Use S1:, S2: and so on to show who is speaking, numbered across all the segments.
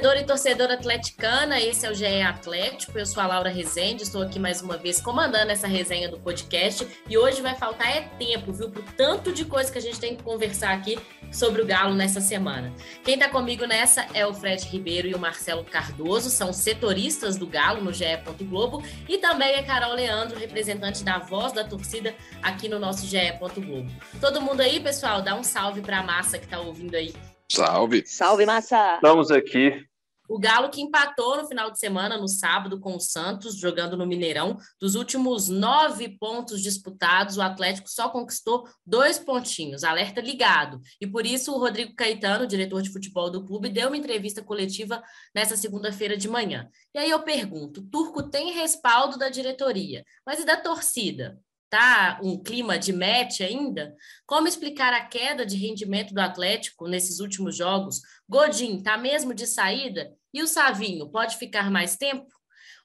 S1: Torcedor e torcedora atleticana, esse é o GE Atlético, eu sou a Laura Rezende, estou aqui mais uma vez comandando essa resenha do podcast e hoje vai faltar é tempo, viu, por tanto de coisa que a gente tem que conversar aqui sobre o Galo nessa semana. Quem está comigo nessa é o Fred Ribeiro e o Marcelo Cardoso, são setoristas do Galo no GE. Globo e também é Carol Leandro, representante da voz da torcida aqui no nosso GE. Globo. Todo mundo aí, pessoal, dá um salve para a massa que está ouvindo aí
S2: Salve.
S3: Salve, massa.
S4: Estamos aqui.
S1: O Galo que empatou no final de semana, no sábado, com o Santos, jogando no Mineirão. Dos últimos nove pontos disputados, o Atlético só conquistou dois pontinhos. Alerta ligado. E por isso o Rodrigo Caetano, diretor de futebol do clube, deu uma entrevista coletiva nessa segunda-feira de manhã. E aí eu pergunto: Turco tem respaldo da diretoria, mas e da torcida? tá um clima de match ainda? Como explicar a queda de rendimento do Atlético nesses últimos jogos? Godin tá mesmo de saída? E o Savinho pode ficar mais tempo?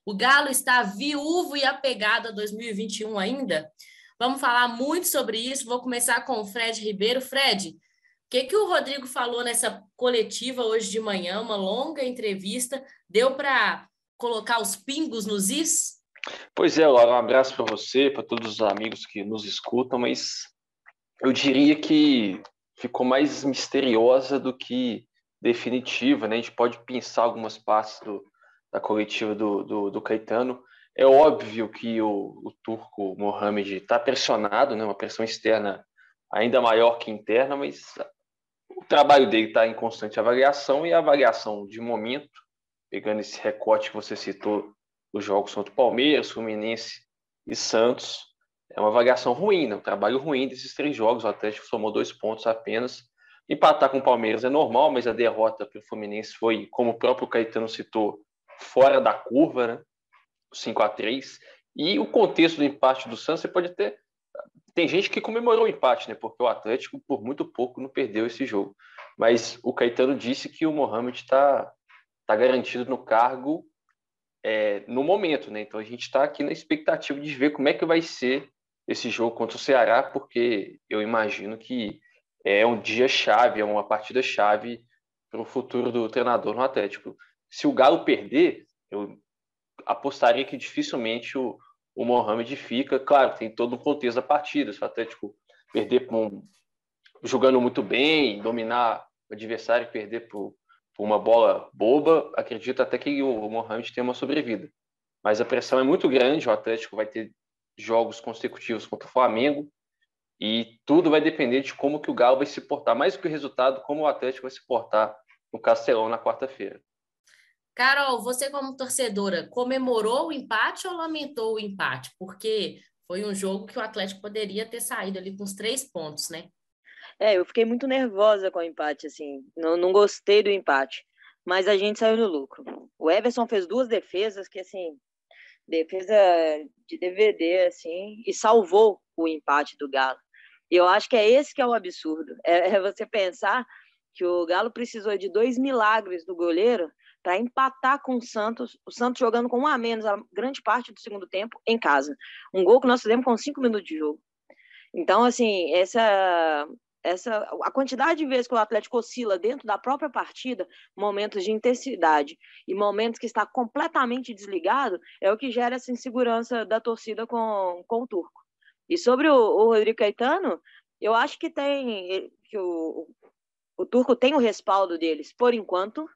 S1: O Galo está viúvo e apegado a 2021 ainda? Vamos falar muito sobre isso. Vou começar com o Fred Ribeiro. Fred, o que, que o Rodrigo falou nessa coletiva hoje de manhã? Uma longa entrevista. Deu para colocar os pingos nos is?
S4: Pois é, Laura, um abraço para você, para todos os amigos que nos escutam, mas eu diria que ficou mais misteriosa do que definitiva, né? A gente pode pensar algumas partes do, da coletiva do, do, do, Caetano. É óbvio que o, o turco Mohamed está pressionado, né? Uma pressão externa ainda maior que interna, mas o trabalho dele está em constante avaliação e a avaliação de momento, pegando esse recorte que você citou os jogos contra o Palmeiras, Fluminense e Santos. É uma avaliação ruim, né? um trabalho ruim desses três jogos. O Atlético somou dois pontos apenas. Empatar com o Palmeiras é normal, mas a derrota para o Fluminense foi, como o próprio Caetano citou, fora da curva, né? 5 a 3 E o contexto do empate do Santos, você pode ter. Tem gente que comemorou o empate, né? Porque o Atlético, por muito pouco, não perdeu esse jogo. Mas o Caetano disse que o Mohamed está tá garantido no cargo é, no momento, né? Então a gente está aqui na expectativa de ver como é que vai ser esse jogo contra o Ceará, porque eu imagino que é um dia chave, é uma partida chave para o futuro do treinador no Atlético. Se o Galo perder, eu apostaria que dificilmente o, o Mohamed fica. Claro, tem todo um contexto da partida. Se o Atlético perder um, jogando muito bem, dominar o adversário e perder por por uma bola boba, acredito até que o Mohamed tenha uma sobrevida. Mas a pressão é muito grande, o Atlético vai ter jogos consecutivos contra o Flamengo e tudo vai depender de como que o Galo vai se portar, mais do que o resultado, como o Atlético vai se portar no Castelão na quarta-feira.
S1: Carol, você como torcedora, comemorou o empate ou lamentou o empate? Porque foi um jogo que o Atlético poderia ter saído ali com os três pontos, né?
S3: É, eu fiquei muito nervosa com o empate, assim. Não, não gostei do empate. Mas a gente saiu no lucro. O Everson fez duas defesas que, assim, defesa de DVD, assim, e salvou o empate do Galo. E eu acho que é esse que é o absurdo. É, é você pensar que o Galo precisou de dois milagres do goleiro para empatar com o Santos, o Santos jogando com um a menos a grande parte do segundo tempo em casa. Um gol que nós fizemos com cinco minutos de jogo. Então, assim, essa essa a quantidade de vezes que o Atlético oscila dentro da própria partida, momentos de intensidade e momentos que está completamente desligado, é o que gera essa insegurança da torcida com, com o Turco. E sobre o, o Rodrigo Caetano, eu acho que tem que o, o Turco tem o respaldo deles por enquanto,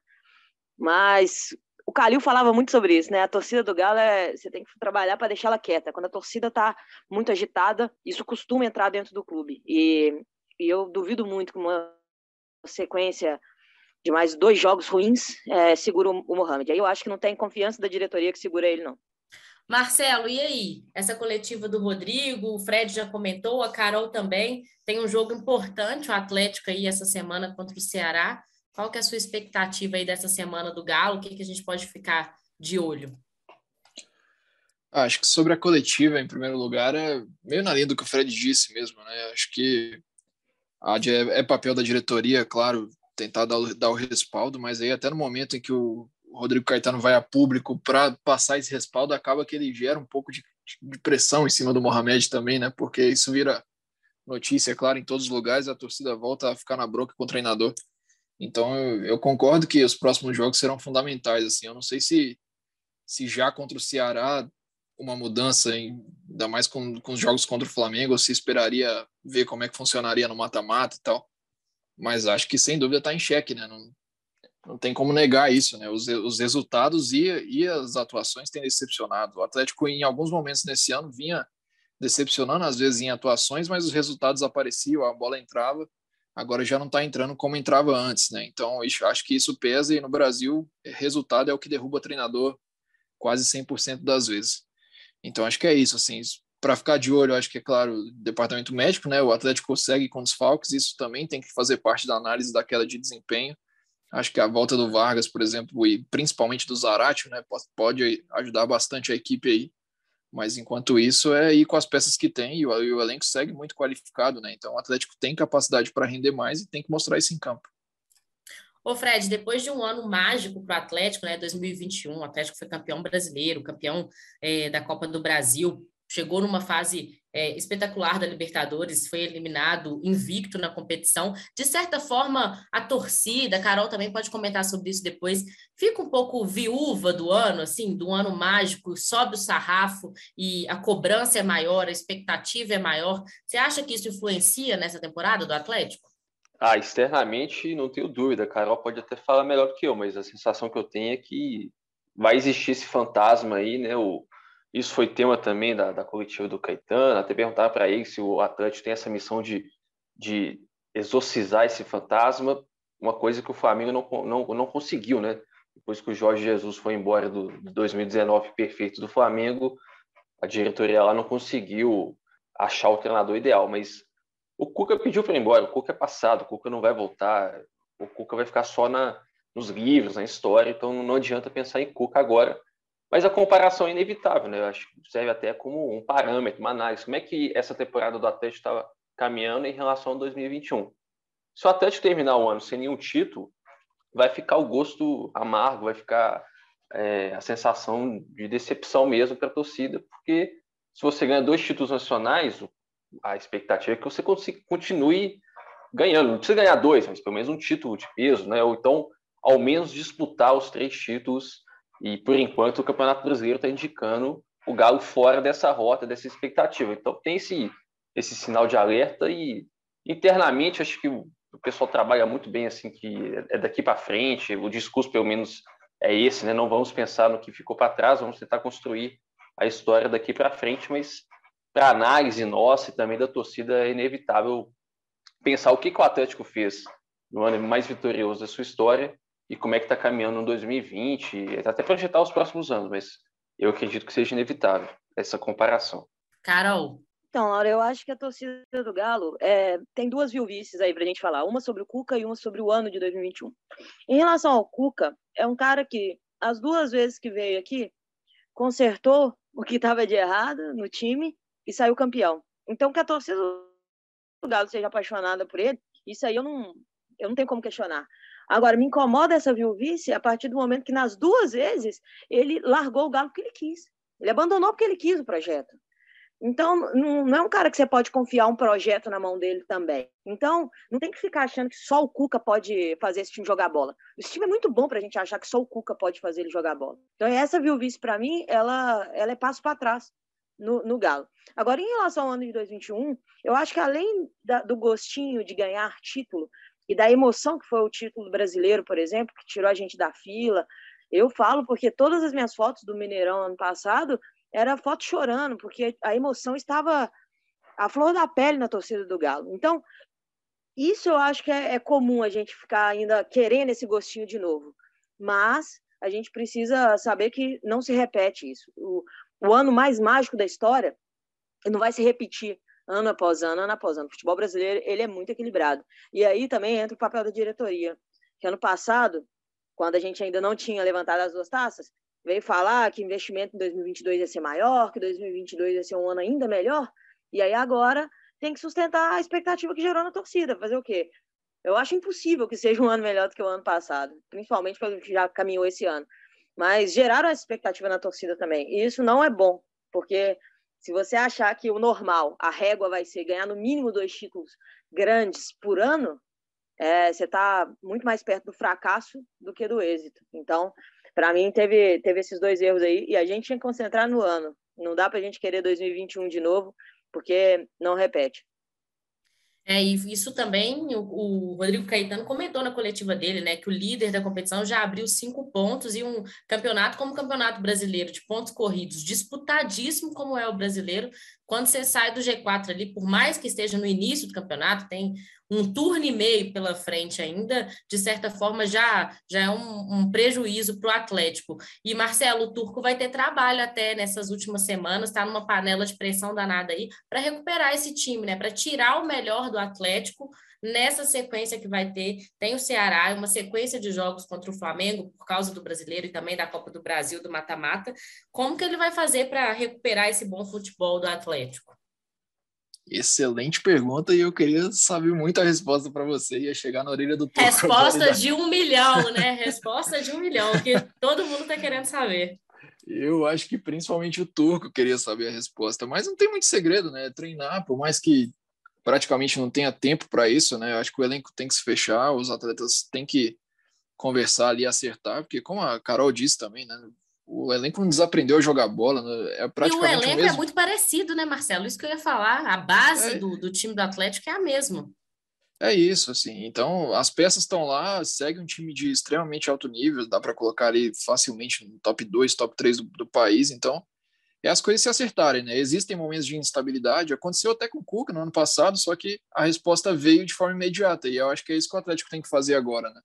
S3: mas o Calil falava muito sobre isso, né? A torcida do Galo é você tem que trabalhar para deixar ela quieta. Quando a torcida está muito agitada, isso costuma entrar dentro do clube. E e eu duvido muito que uma sequência de mais dois jogos ruins, é, segura o, o Mohamed. Aí eu acho que não tem confiança da diretoria que segura ele, não.
S1: Marcelo, e aí? Essa coletiva do Rodrigo, o Fred já comentou, a Carol também. Tem um jogo importante, o Atlético aí essa semana contra o Ceará. Qual que é a sua expectativa aí dessa semana do Galo? O que, que a gente pode ficar de olho?
S2: Ah, acho que sobre a coletiva, em primeiro lugar, é meio na linha do que o Fred disse mesmo, né? Acho que é, é papel da diretoria, claro, tentar dar, dar o respaldo, mas aí até no momento em que o Rodrigo Caetano vai a público para passar esse respaldo, acaba que ele gera um pouco de, de, pressão em cima do Mohamed também, né? Porque isso vira notícia, claro, em todos os lugares, a torcida volta a ficar na broca com o treinador. Então eu, eu concordo que os próximos jogos serão fundamentais. Assim, eu não sei se se já contra o Ceará uma mudança, em, ainda mais com, com os jogos contra o Flamengo, se esperaria ver como é que funcionaria no mata-mata e tal. Mas acho que sem dúvida está em xeque, né? Não, não tem como negar isso, né? Os, os resultados e, e as atuações têm decepcionado. O Atlético, em alguns momentos nesse ano, vinha decepcionando, às vezes em atuações, mas os resultados apareciam, a bola entrava. Agora já não está entrando como entrava antes, né? Então acho que isso pesa e no Brasil, resultado é o que derruba treinador quase 100% das vezes. Então acho que é isso, assim, para ficar de olho, acho que é claro, departamento médico, né? O Atlético consegue com os Falcons, isso também tem que fazer parte da análise da queda de desempenho. Acho que a volta do Vargas, por exemplo, e principalmente do Zaratio, né, pode ajudar bastante a equipe aí. Mas enquanto isso, é ir com as peças que tem e o, e o elenco segue muito qualificado, né? Então o Atlético tem capacidade para render mais e tem que mostrar isso em campo.
S1: Ô Fred, depois de um ano mágico para o Atlético, né, 2021, o Atlético foi campeão brasileiro, campeão é, da Copa do Brasil, chegou numa fase é, espetacular da Libertadores, foi eliminado invicto na competição. De certa forma, a torcida, a Carol também pode comentar sobre isso depois, fica um pouco viúva do ano, assim, do ano mágico, sobe o sarrafo e a cobrança é maior, a expectativa é maior. Você acha que isso influencia nessa temporada do Atlético?
S4: Ah, externamente, não tenho dúvida. A Carol pode até falar melhor do que eu, mas a sensação que eu tenho é que vai existir esse fantasma aí, né? O, isso foi tema também da, da coletiva do Caetano, até perguntar para ele se o Atlético tem essa missão de, de exorcizar esse fantasma, uma coisa que o Flamengo não, não, não conseguiu, né? Depois que o Jorge Jesus foi embora do, do 2019 perfeito do Flamengo, a diretoria lá não conseguiu achar o treinador ideal, mas o Cuca pediu para ir embora, o Cuca é passado, o Cuca não vai voltar, o Cuca vai ficar só na, nos livros, na história, então não adianta pensar em Cuca agora. Mas a comparação é inevitável, né? Eu acho que serve até como um parâmetro, uma análise. Como é que essa temporada do Atlético estava caminhando em relação a 2021? Se o Atlético terminar o ano sem nenhum título, vai ficar o gosto amargo, vai ficar é, a sensação de decepção mesmo para a torcida, porque se você ganha dois títulos nacionais, a expectativa é que você continue ganhando. Não precisa ganhar dois, mas pelo menos um título de peso, né? Ou então, ao menos disputar os três títulos e, por enquanto, o Campeonato Brasileiro está indicando o Galo fora dessa rota, dessa expectativa. Então, tem esse, esse sinal de alerta e, internamente, acho que o, pessoal trabalha muito bem, assim, que é daqui para frente, o discurso, pelo menos, é esse, né? Não vamos pensar no que ficou para trás, vamos tentar construir a história daqui para frente, mas para análise nossa e também da torcida é inevitável pensar o que, que o Atlético fez no ano mais vitorioso da sua história e como é que está caminhando no 2020, até projetar os próximos anos, mas eu acredito que seja inevitável essa comparação.
S1: Carol.
S3: Então, Laura, eu acho que a torcida do Galo é, tem duas viuvices aí para a gente falar, uma sobre o Cuca e uma sobre o ano de 2021. Em relação ao Cuca, é um cara que, as duas vezes que veio aqui, consertou o que estava de errado no time e saiu campeão. Então, que a torcida do Galo seja apaixonada por ele, isso aí eu não, eu não tenho como questionar. Agora, me incomoda essa viuvice a partir do momento que, nas duas vezes, ele largou o Galo porque ele quis. Ele abandonou porque ele quis o projeto. Então, não é um cara que você pode confiar um projeto na mão dele também. Então, não tem que ficar achando que só o Cuca pode fazer esse time jogar bola. Esse time é muito bom para a gente achar que só o Cuca pode fazer ele jogar bola. Então, essa viuvice, para mim, ela, ela é passo para trás no, no, Galo. Agora, em relação ao ano de 2021, eu acho que além da, do gostinho de ganhar título, e da emoção que foi o título brasileiro, por exemplo, que tirou a gente da fila. Eu falo porque todas as minhas fotos do Mineirão ano passado era foto chorando, porque a emoção estava a flor da pele na torcida do Galo. Então, isso eu acho que é, é comum a gente ficar ainda querendo esse gostinho de novo. Mas a gente precisa saber que não se repete isso. O, o ano mais mágico da história não vai se repetir ano após ano, ano após ano. O futebol brasileiro ele é muito equilibrado. E aí também entra o papel da diretoria. Que ano passado, quando a gente ainda não tinha levantado as duas taças, veio falar que investimento em 2022 ia ser maior, que 2022 ia ser um ano ainda melhor. E aí agora tem que sustentar a expectativa que gerou na torcida. Fazer o quê? Eu acho impossível que seja um ano melhor do que o ano passado, principalmente a gente já caminhou esse ano. Mas geraram essa expectativa na torcida também. E isso não é bom, porque se você achar que o normal, a régua vai ser ganhar no mínimo dois títulos grandes por ano, é, você está muito mais perto do fracasso do que do êxito. Então, para mim, teve, teve esses dois erros aí, e a gente tinha que concentrar no ano. Não dá para a gente querer 2021 de novo, porque não repete.
S1: É, e isso também o, o, Rodrigo Caetano comentou na coletiva dele, né, que o líder da competição já abriu cinco pontos e um campeonato como o Campeonato Brasileiro de pontos corridos, disputadíssimo como é o brasileiro, quando você sai do G4 ali, por mais que esteja no início do campeonato, tem um turno e meio pela frente ainda, de certa forma já, já é um, um prejuízo para o Atlético. E Marcelo, o Turco vai ter trabalho até nessas últimas semanas, está numa panela de pressão danada aí, para recuperar esse time, né? Para tirar o melhor do Atlético nessa sequência que vai ter. Tem o Ceará, uma sequência de jogos contra o Flamengo, por causa do brasileiro e também da Copa do Brasil, do mata-mata. Como que ele vai fazer para recuperar esse bom futebol do Atlético?
S2: Excelente pergunta e eu queria saber muito a resposta para você. Ia chegar na orelha do
S1: Toco. Resposta de um milhão, né? Resposta de um milhão, que todo mundo está querendo saber.
S2: Eu acho que principalmente o Turco queria saber a resposta, mas não tem muito segredo, né? Treinar, por mais que praticamente não tenha tempo para isso, né? Eu acho que o elenco tem que se fechar, os atletas têm que conversar ali, acertar, porque como a Carol disse também, né? O elenco não desaprendeu a jogar bola, né? é praticamente
S1: E o elenco
S2: o
S1: é muito parecido, né, Marcelo? Isso que eu ia falar, a base é. do, do time do Atlético é a mesma.
S2: É isso, assim. Então, as peças estão lá, segue um time de extremamente alto nível, dá para colocar ali facilmente no top 2, top 3 do, do país. Então, é as coisas se acertarem, né? Existem momentos de instabilidade, aconteceu até com o Cuca no ano passado, só que a resposta veio de forma imediata, e eu acho que é isso que o Atlético tem que fazer agora, né?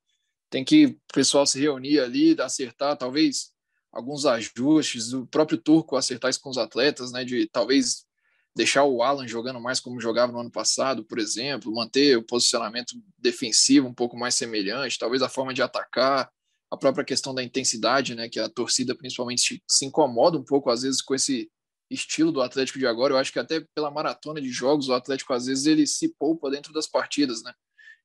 S2: Tem que o pessoal se reunir ali, acertar, talvez alguns ajustes, o próprio Turco acertar isso com os atletas, né? De talvez deixar o Alan jogando mais como jogava no ano passado, por exemplo, manter o posicionamento defensivo um pouco mais semelhante, talvez a forma de atacar, a própria questão da intensidade, né, que a torcida principalmente se incomoda um pouco às vezes com esse estilo do Atlético de agora. Eu acho que até pela maratona de jogos, o Atlético às vezes ele se poupa dentro das partidas, né?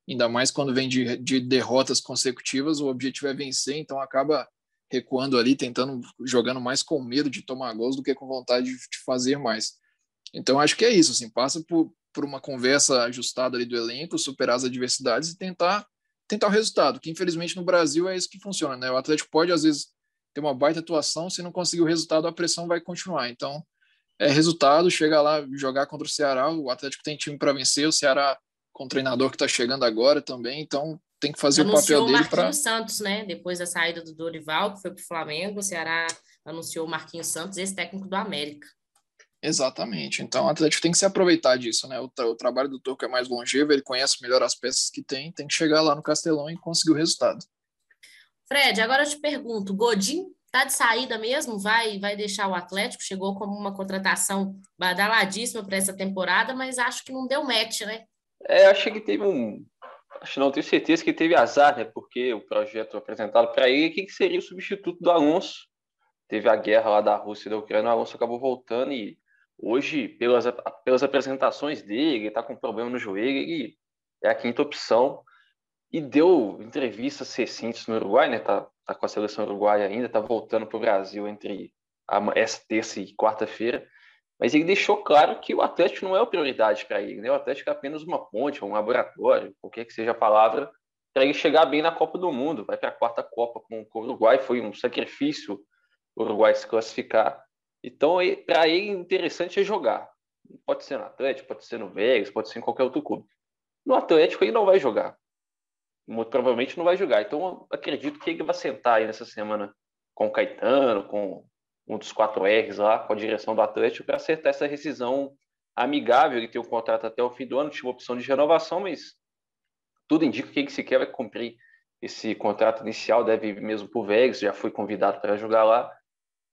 S2: Ainda mais quando vem de, de derrotas consecutivas, o objetivo é vencer, então acaba recuando ali, tentando, jogando mais com medo de tomar gols do que com vontade de, fazer mais. Então acho que é isso, assim, passa por, por uma conversa ajustada ali do elenco, superar as adversidades e tentar tentar o resultado, que infelizmente no Brasil é isso que funciona, né? O Atlético pode às vezes ter uma baita atuação, se não conseguir o resultado, a pressão vai continuar. Então, é resultado, chega lá jogar contra o Ceará, o Atlético tem time para vencer, o Ceará com o treinador que está chegando agora também, então tem que fazer anunciou o papel dele para
S1: Marquinhos Santos, né? Depois da saída do Dorival, que foi para o Flamengo, o Ceará anunciou o Marquinhos Santos, esse técnico do América.
S2: Exatamente. Então o Atlético tem que se aproveitar disso, né? O, tra o trabalho do Turco é mais longevo, ele conhece melhor as peças que tem, tem que chegar lá no Castelão e conseguir o resultado.
S1: Fred, agora eu te pergunto, Godin tá de saída mesmo? Vai vai deixar o Atlético? Chegou como uma contratação badaladíssima para essa temporada, mas acho que não deu match, né?
S4: É, achei que teve um acho não tenho certeza que teve azar, né? Porque o projeto apresentado para ele, que seria o substituto do Alonso. Teve a guerra lá da Rússia e da Ucrânia, o Alonso acabou voltando e Hoje, pelas, pelas apresentações dele, ele está com problema no joelho, ele é a quinta opção. E deu entrevistas recentes no Uruguai, né? Tá, tá com a seleção uruguaia ainda, tá voltando para o Brasil entre a, essa terça e quarta-feira. Mas ele deixou claro que o Atlético não é a prioridade para ele, né? O Atlético é apenas uma ponte, um laboratório, qualquer que seja a palavra, para ele chegar bem na Copa do Mundo. Vai para a quarta Copa com, o Uruguai, foi um sacrifício o Uruguai se classificar. Então, para ele, interessante é jogar. Pode ser no Atlético, pode ser no Vegas, pode ser em qualquer outro clube. No Atlético, ele não vai jogar. Muito provavelmente não vai jogar. Então, acredito que ele vai sentar aí nessa semana com o Caetano, com um dos quatro R's lá, com a direção do Atlético, para acertar essa rescisão amigável. Ele tem um contrato até o fim do ano, tinha uma opção de renovação, mas tudo indica que ele sequer vai cumprir esse contrato inicial, deve ir mesmo para o Vegas, já foi convidado para jogar lá.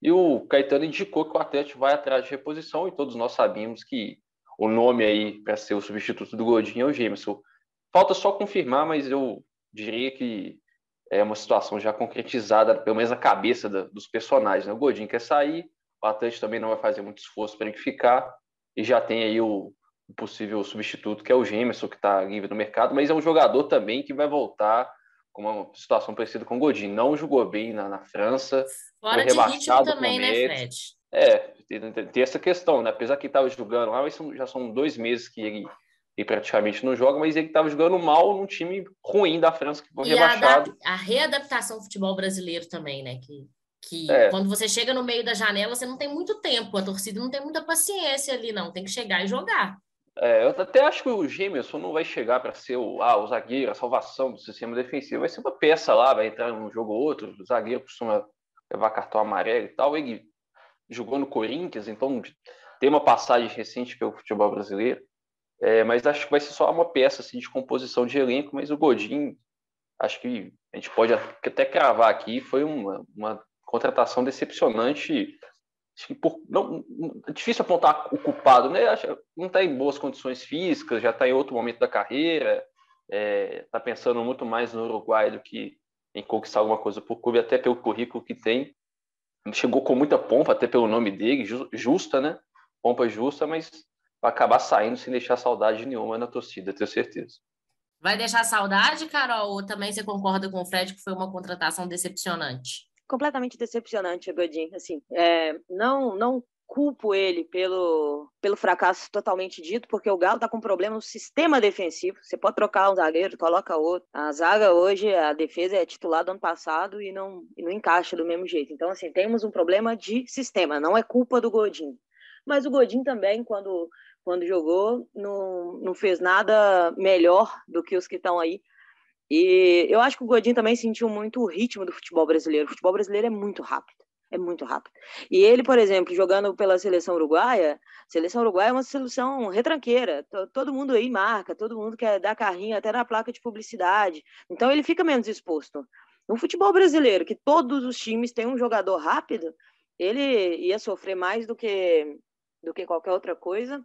S4: E o Caetano indicou que o Atlético vai atrás de reposição e todos nós sabemos que o nome aí para ser o substituto do Godinho é o Gemerson. Falta só confirmar, mas eu diria que é uma situação já concretizada, pelo menos na cabeça da, dos personagens. Né? O Godinho quer sair, o Atlético também não vai fazer muito esforço para ele ficar, e já tem aí o, o possível substituto, que é o Gemerson, que está livre no mercado, mas é um jogador também que vai voltar com uma situação parecida com o Godinho. Não jogou bem na, na França.
S1: Fora de ritmo também, né, Fred?
S4: É, tem, tem, essa questão, né? Apesar que ele estava jogando lá, mas já são dois meses que ele, ele praticamente não joga, mas ele estava jogando mal num time ruim da França, que foi e rebaixado.
S1: A, a readaptação ao futebol brasileiro também, né? Que, que é. quando você chega no meio da janela, você não tem muito tempo, a torcida não tem muita paciência ali, não. Tem que chegar e jogar.
S4: É, eu até acho que o Gemerson não vai chegar para ser o, ah, o zagueiro, a salvação do sistema defensivo. Vai ser uma peça lá, vai entrar num jogo ou outro. O zagueiro costuma levar cartão amarelo e tal. Ele jogou no Corinthians, então tem uma passagem recente pelo futebol brasileiro. É, mas acho que vai ser só uma peça assim, de composição de elenco. Mas o Godin, acho que a gente pode até cravar aqui, foi uma, uma contratação decepcionante por, não, é difícil apontar o culpado, né? Não está em boas condições físicas, já está em outro momento da carreira, está é, tá pensando muito mais no Uruguai do que em conquistar alguma coisa por clube, até pelo currículo que tem. Chegou com muita pompa, até pelo nome dele, justa, né? Pompa justa, mas vai acabar saindo sem deixar saudade nenhuma na torcida, tenho certeza.
S1: Vai deixar saudade, Carol? Ou também você concorda com o Fred que foi uma contratação decepcionante?
S3: completamente decepcionante, Godin. Assim, é, não, não culpo ele pelo, pelo fracasso totalmente dito, porque o Galo está com problema no sistema defensivo. Você pode trocar um zagueiro, coloca outro. A zaga hoje, a defesa é titular do ano passado e não, e não encaixa do mesmo jeito. Então, assim, temos um problema de sistema, não é culpa do Godin. Mas o Godin também, quando, quando jogou, não, não fez nada melhor do que os que estão aí. E eu acho que o Godinho também sentiu muito o ritmo do futebol brasileiro. O futebol brasileiro é muito rápido. É muito rápido. E ele, por exemplo, jogando pela seleção uruguaia, seleção uruguaia é uma seleção retranqueira. Todo mundo aí marca, todo mundo quer dar carrinho até na placa de publicidade. Então ele fica menos exposto. No futebol brasileiro, que todos os times têm um jogador rápido, ele ia sofrer mais do que, do que qualquer outra coisa.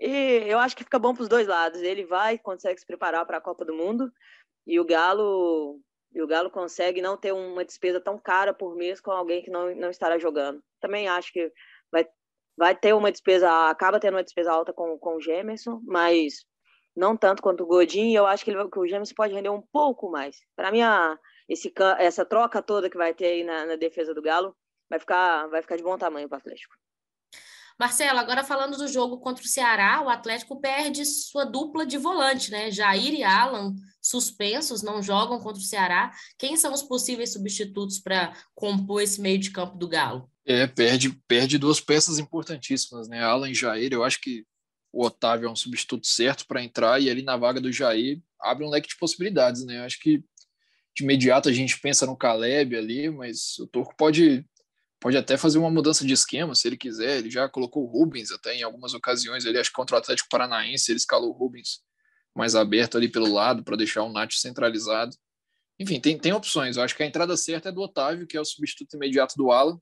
S3: E eu acho que fica bom para os dois lados. Ele vai, consegue se preparar para a Copa do Mundo, e o Galo e o Galo consegue não ter uma despesa tão cara por mês com alguém que não, não estará jogando. Também acho que vai, vai ter uma despesa, acaba tendo uma despesa alta com, com o Gemerson, mas não tanto quanto o Godin, e eu acho que, ele, que o Gemerson pode render um pouco mais. Para mim, a, esse, essa troca toda que vai ter aí na, na defesa do Galo vai ficar, vai ficar de bom tamanho para o Atlético.
S1: Marcelo, agora falando do jogo contra o Ceará, o Atlético perde sua dupla de volante, né? Jair e Alan suspensos, não jogam contra o Ceará. Quem são os possíveis substitutos para compor esse meio de campo do Galo?
S2: É, perde, perde duas peças importantíssimas, né? Alan e Jair, eu acho que o Otávio é um substituto certo para entrar e ali na vaga do Jair abre um leque de possibilidades, né? Eu acho que de imediato a gente pensa no Caleb ali, mas o Turco pode pode até fazer uma mudança de esquema, se ele quiser. Ele já colocou o Rubens até em algumas ocasiões. Ele acho que contra o Atlético Paranaense ele escalou o Rubens mais aberto ali pelo lado para deixar o Nath centralizado. Enfim, tem, tem opções. Eu acho que a entrada certa é do Otávio, que é o substituto imediato do Alan.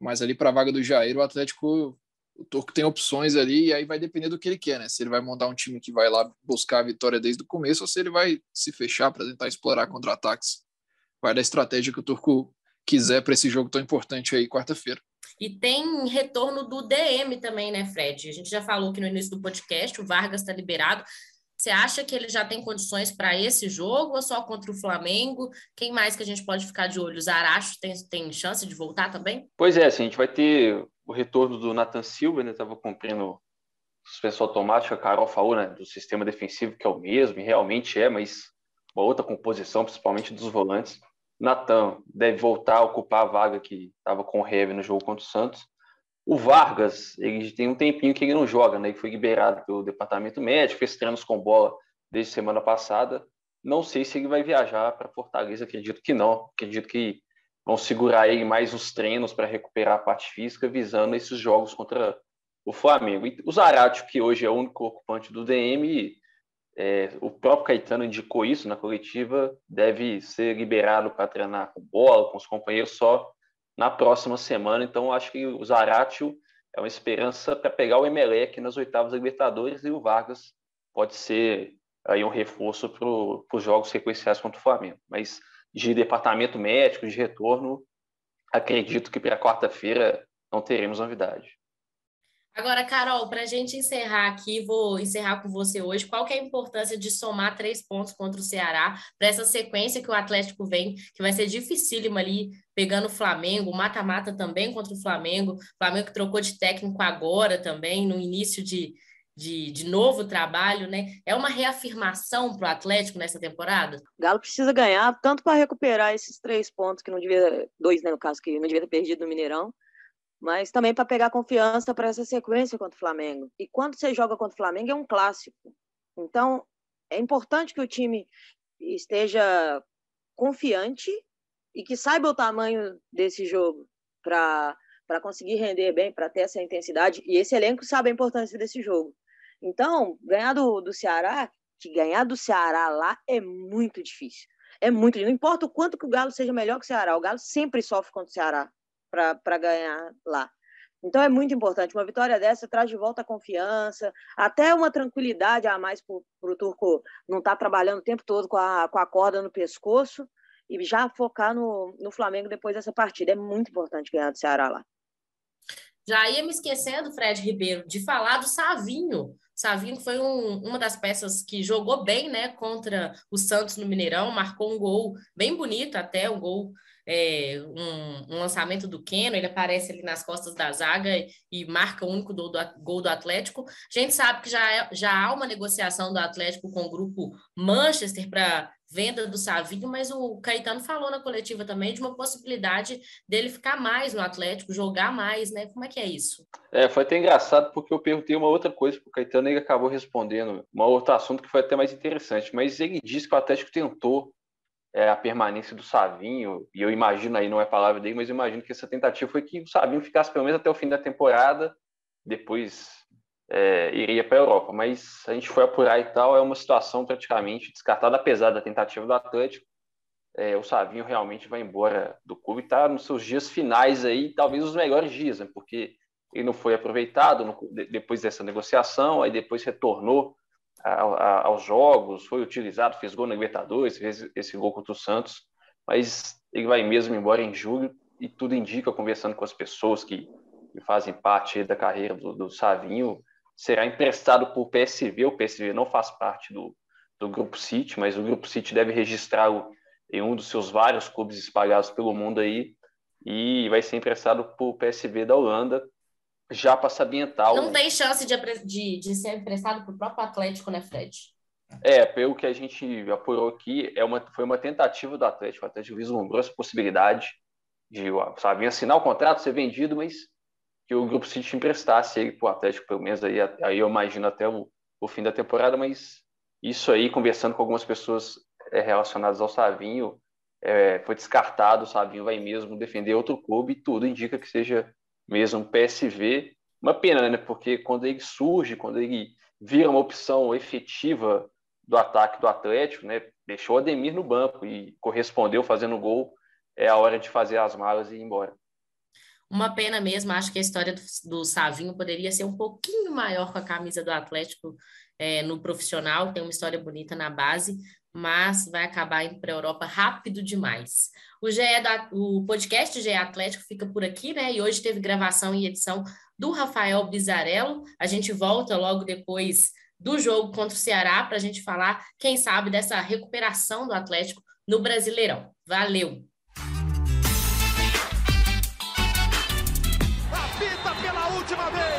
S2: Mas ali para a vaga do Jair, o Atlético, o Turco tem opções ali e aí vai depender do que ele quer, né? Se ele vai montar um time que vai lá buscar a vitória desde o começo ou se ele vai se fechar para tentar explorar contra-ataques. Vai da estratégia que o Turco quiser para esse jogo tão importante aí quarta-feira.
S1: E tem retorno do DM também, né, Fred? A gente já falou aqui no início do podcast, o Vargas está liberado. Você acha que ele já tem condições para esse jogo ou só contra o Flamengo? Quem mais que a gente pode ficar de olho? O Zaracho tem, tem chance de voltar também?
S4: Pois é, assim, a gente vai ter o retorno do Nathan Silva, né? Estava cumprindo suspensão automática, a Carol falou, né? Do sistema defensivo que é o mesmo, e realmente é, mas uma outra composição, principalmente dos volantes. Natan deve voltar a ocupar a vaga que estava com o Heavy no jogo contra o Santos. O Vargas, ele tem um tempinho que ele não joga, né? Ele foi liberado pelo departamento médico, fez treinos com bola desde semana passada. Não sei se ele vai viajar para Fortaleza, acredito que não. Acredito que vão segurar ele mais os treinos para recuperar a parte física, visando esses jogos contra o Flamengo. E o Zarate, que hoje é o único ocupante do DM, é, o próprio Caetano indicou isso na coletiva, deve ser liberado para treinar com bola, com os companheiros só na próxima semana. Então, acho que o Zaratio é uma esperança para pegar o Emelec nas oitavas Libertadores e o Vargas pode ser aí um reforço para os jogos sequenciais contra o Flamengo. Mas de departamento médico, de retorno, acredito que para quarta-feira não teremos novidade.
S1: Agora, Carol, para a gente encerrar aqui, vou encerrar com você hoje. Qual que é a importância de somar três pontos contra o Ceará para essa sequência que o Atlético vem, que vai ser dificílima ali, pegando o Flamengo, mata-mata também contra o Flamengo, Flamengo que trocou de técnico agora também, no início de, de, de novo trabalho, né? É uma reafirmação para o Atlético nessa temporada?
S3: O Galo precisa ganhar tanto para recuperar esses três pontos que não devia, dois, né, no caso, que não devia ter perdido no Mineirão, mas também para pegar confiança para essa sequência contra o Flamengo. E quando você joga contra o Flamengo é um clássico. Então, é importante que o time esteja confiante e que saiba o tamanho desse jogo para conseguir render bem, para ter essa intensidade. E esse elenco sabe a importância desse jogo. Então, ganhar do, do Ceará, que ganhar do Ceará lá é muito difícil. É muito difícil. Não importa o quanto que o Galo seja melhor que o Ceará, o Galo sempre sofre contra o Ceará para ganhar lá. Então é muito importante. Uma vitória dessa traz de volta a confiança, até uma tranquilidade a mais para o Turco não estar tá trabalhando o tempo todo com a, com a corda no pescoço e já focar no, no Flamengo depois dessa partida. É muito importante ganhar do Ceará lá.
S1: Já ia me esquecendo, Fred Ribeiro, de falar do Savinho. Savinho foi um, uma das peças que jogou bem né, contra o Santos no Mineirão, marcou um gol bem bonito até, um gol é, um, um, lançamento do Keno, ele aparece ali nas costas da zaga e, e marca o único do, do, gol do Atlético. A gente sabe que já, é, já há uma negociação do Atlético com o grupo Manchester para venda do Savinho, mas o Caetano falou na coletiva também de uma possibilidade dele ficar mais no Atlético, jogar mais, né? Como é que é isso?
S4: É, foi até engraçado porque eu perguntei uma outra coisa para o Caetano ele acabou respondendo, um outro assunto que foi até mais interessante, mas ele disse que o Atlético tentou é, a permanência do Savinho, e eu imagino aí, não é palavra dele, mas eu imagino que essa tentativa foi que o Savinho ficasse pelo menos até o fim da temporada, depois é, iria para a Europa. Mas a gente foi apurar e tal, é uma situação praticamente descartada, apesar da tentativa do Atlético. É, o Savinho realmente vai embora do clube está nos seus dias finais aí, talvez os melhores dias, né? porque ele não foi aproveitado no, depois dessa negociação, aí depois retornou a, a, aos jogos, foi utilizado, fez gol na Libertadores, fez esse gol contra o Santos, mas ele vai mesmo embora em julho e tudo indica, conversando com as pessoas que, que fazem parte da carreira do, do Savinho, será emprestado por PSV. O PSV não faz parte do, do Grupo City, mas o Grupo City deve registrá-lo em um dos seus vários clubes espalhados pelo mundo aí e vai ser emprestado por PSV da Holanda já para se ambientar.
S1: Não tem chance de, de, de ser emprestado para o próprio Atlético, né, Fred?
S4: É, pelo que a gente apurou aqui, é uma, foi uma tentativa do Atlético. O Atlético vislumbrou essa possibilidade de, sabe, assinar o contrato, ser vendido, mas que o Grupo City emprestasse ele para o Atlético, pelo menos aí, aí eu imagino até o, o fim da temporada, mas isso aí, conversando com algumas pessoas é, relacionadas ao Savinho, é, foi descartado, o Savinho vai mesmo defender outro clube e tudo indica que seja mesmo PSV. Uma pena, né? Porque quando ele surge, quando ele vira uma opção efetiva do ataque do Atlético, né? Deixou o Ademir no banco e correspondeu fazendo gol. É a hora de fazer as malas e ir embora.
S1: Uma pena mesmo, acho que a história do, do Savinho poderia ser um pouquinho maior com a camisa do Atlético é, no profissional, tem uma história bonita na base, mas vai acabar indo para a Europa rápido demais. O, GE da, o podcast GE Atlético fica por aqui, né? E hoje teve gravação e edição do Rafael Bizarello. A gente volta logo depois do jogo contra o Ceará para a gente falar, quem sabe, dessa recuperação do Atlético no Brasileirão. Valeu!
S5: Apita pela última vez!